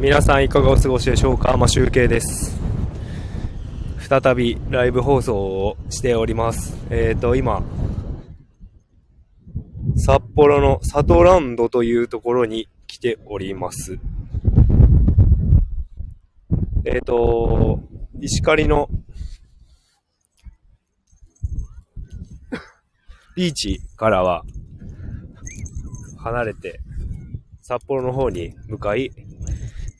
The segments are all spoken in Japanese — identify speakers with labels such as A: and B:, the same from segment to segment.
A: 皆さんいかがお過ごしでしょうか、まあ、集計です。再びライブ放送をしております。えっ、ー、と今札幌のサトランドというところに来ております。えっ、ー、と石狩のビーチからは離れて札幌の方に向かい、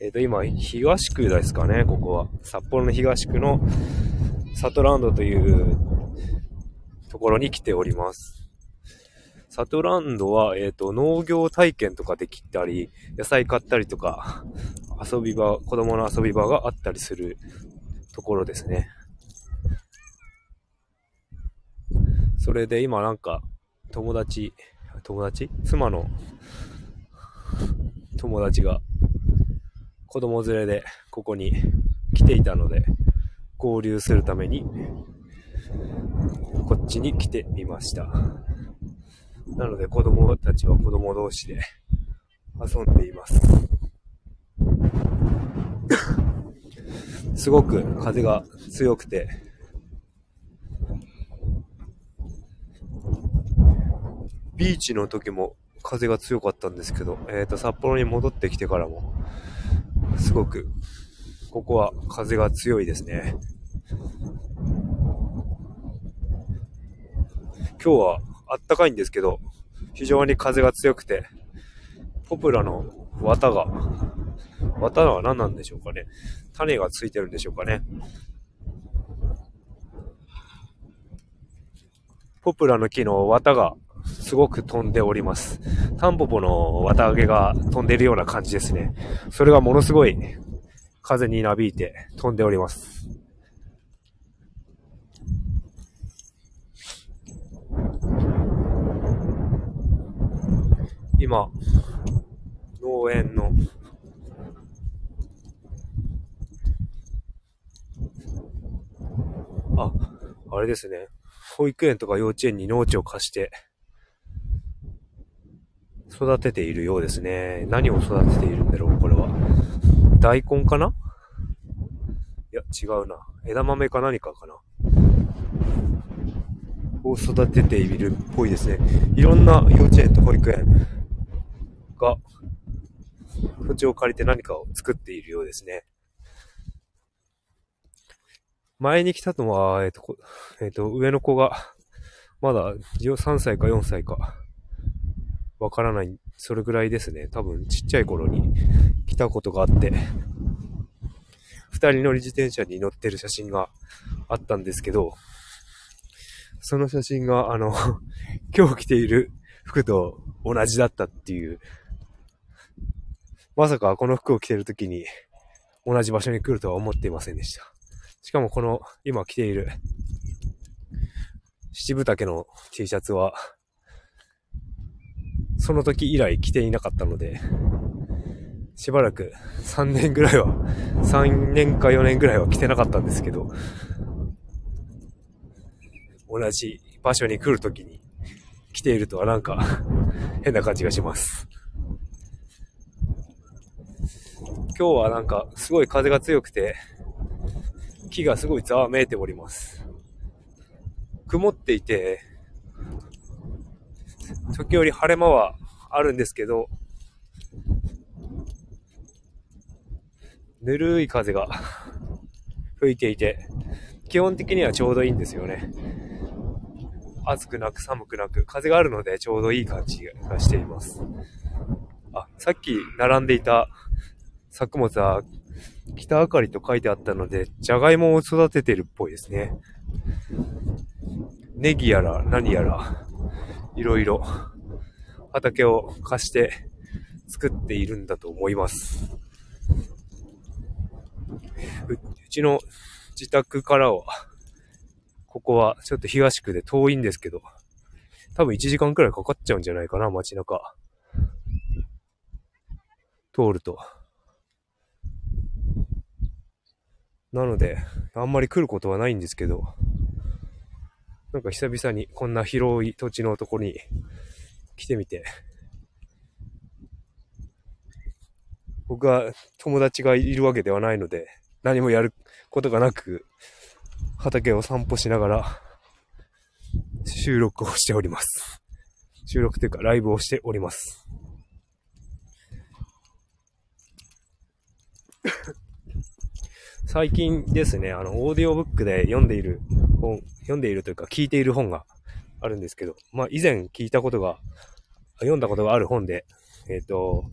A: えっ、ー、と、今、東区ですかね、ここは。札幌の東区のサトランドというところに来ております。サトランドは、えっ、ー、と、農業体験とかできたり、野菜買ったりとか、遊び場、子供の遊び場があったりするところですね。それで今なんか、友達、友達？妻の友達が子供連れでここに来ていたので、合流するために、こっちに来てみました。なので子供たちは子供同士で遊んでいます。すごく風が強くて、ビーチの時も風が強かったんですけど、えっ、ー、と、札幌に戻ってきてからも、すごく、ここは風が強いですね。今日はあったかいんですけど、非常に風が強くて、ポプラの綿が、綿は何なんでしょうかね。種がついてるんでしょうかね。ポプラの木の綿がすごく飛んでおります。タンポポの綿揚げが飛んでいるような感じですね。それがものすごい風になびいて飛んでおります。今、農園のあ、あれですね。保育園とか幼稚園に農地を貸して育てているようですね。何を育てているんだろう、これは。大根かな？いや、違うな。枝豆か何かかな？を育てているっぽいですね。いろんな幼稚園と保育園が土地を借りて何かを作っているようですね。前に来たのは、えっ、ー、と、えっ、ー、と、上の子が、まだ3歳か4歳か、わからない、それぐらいですね。多分ちっちゃい頃に来たことがあって、二人乗り自転車に乗ってる写真があったんですけど、その写真が、あの、今日着ている服と同じだったっていう、まさかこの服を着てる時に同じ場所に来るとは思っていませんでした。しかもこの今着ている七分丈の T シャツはその時以来着ていなかったので、しばらく3年ぐらいは、3年か4年ぐらいは着てなかったんですけど、同じ場所に来るときに着ているとはなんか 変な感じがします。今日はなんかすごい風が強くて、木がすごいざわめいております。曇っていて、時折晴れ間はあるんですけど、ぬるい風が 吹いていて、基本的にはちょうどいいんですよね。暑くなく寒くなく、風があるのでちょうどいい感じがしています。あ、さっき並んでいた作物は北あかりと書いてあったので、じゃがいもを育ててるっぽいですね。ネギやら何やらいろいろ畑を貸して作っているんだと思います。うちの自宅からは、ここはちょっと東区で遠いんですけど、多分1時間くらいかかっちゃうんじゃないかな、街中。通ると。なので、あんまり来ることはないんですけど、なんか久々にこんな広い土地のところに来てみて、僕は友達がいるわけではないので、何もやることがなく、畑を散歩しながら、収録をしております。収録というかライブをしております。最近ですね、あの、オーディオブックで読んでいる本、読んでいるというか聞いている本があるんですけど、まあ以前聞いたことが、読んだことがある本で、えっ、ー、と、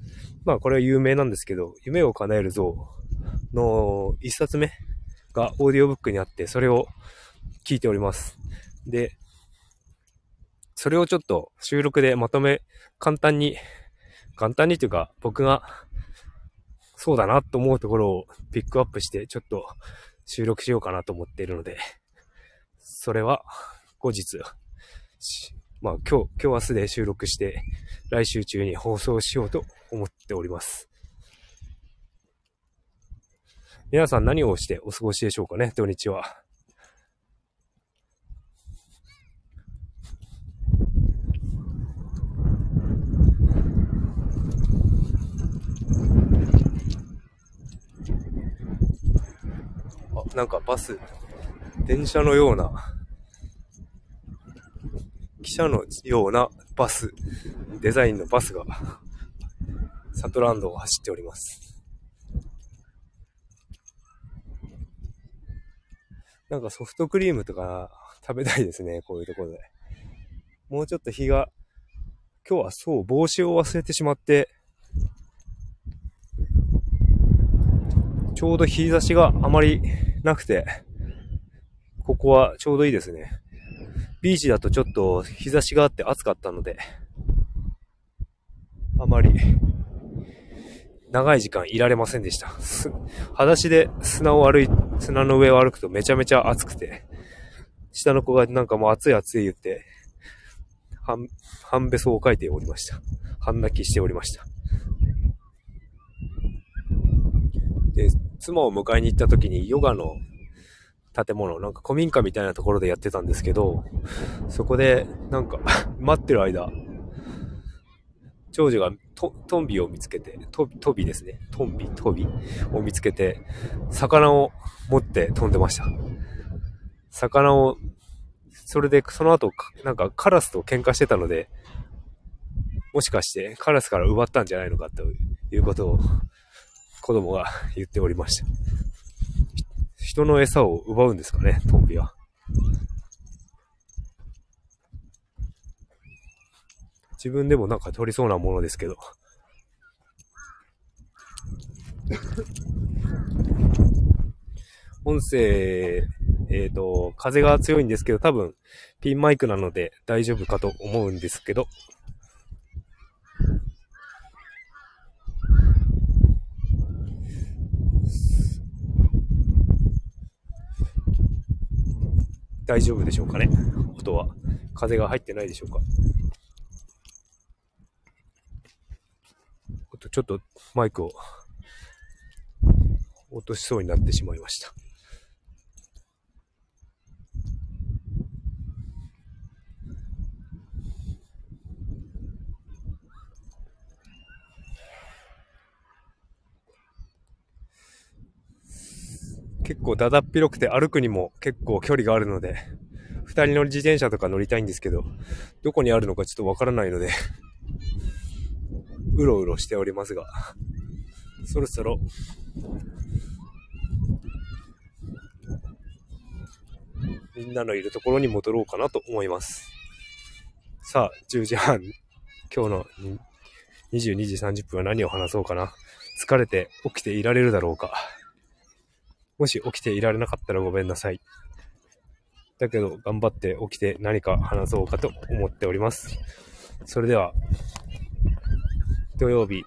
A: まあこれは有名なんですけど、夢を叶える像の一冊目がオーディオブックにあって、それを聞いております。で、それをちょっと収録でまとめ、簡単に、簡単にというか、僕がそうだなと思うところをピックアップして、ちょっと収録しようかなと思っているので、それは後日、まあ今日、今日明日で収録して、来週中に放送しようと思っております。皆さん何をしてお過ごしでしょうかね、土日は。あ、なんかバス、電車のような、汽車のようなバス、デザインのバスが、サトランドを走っております。なんかソフトクリームとか食べたいですね、こういうところで。もうちょっと日が、今日はそう、帽子を忘れてしまって、ちょうど日差しがあまりなくて、ここはちょうどいいですね。ビーチだとちょっと日差しがあって暑かったので、あまり長い時間いられませんでした。裸足で砂を歩い、砂の上を歩くとめちゃめちゃ暑くて、下の子がなんかもう暑い暑い言って、半、半べそを書いておりました。半泣きしておりました。で、妻を迎えに行った時にヨガの建物、なんか古民家みたいなところでやってたんですけど、そこでなんか 待ってる間、長女がトトンビを見つけて、トトビですね。トンビ、トビを見つけて、魚を持って飛んでました。魚を、それでその後、なんかカラスと喧嘩してたので、もしかしてカラスから奪ったんじゃないのかということを子供が言っておりました。人の餌を奪うんですかね、トンビは。自分でもなんか取りそうなものですけど。音声、えっ、ー、と、風が強いんですけど、多分、ピンマイクなので大丈夫かと思うんですけど、大丈夫でしょうかね？音は。風が入ってないでしょうか？ちょっとマイクを落としそうになってしまいました。結構だだっ広くて歩くにも結構距離があるので、二人乗り自転車とか乗りたいんですけど、どこにあるのかちょっとわからないのでうろうろしておりますが、そろそろ、みんなのいるところに戻ろうかなと思います。さあ、10時半、今日の22時30分は何を話そうかな。疲れて起きていられるだろうか。もし起きていられなかったらごめんなさい。だけど、頑張って起きて何か話そうかと思っております。それでは、土曜日、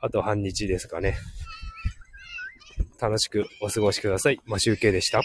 A: あと半日ですかね。楽しくお過ごしください。まあ、集計でした。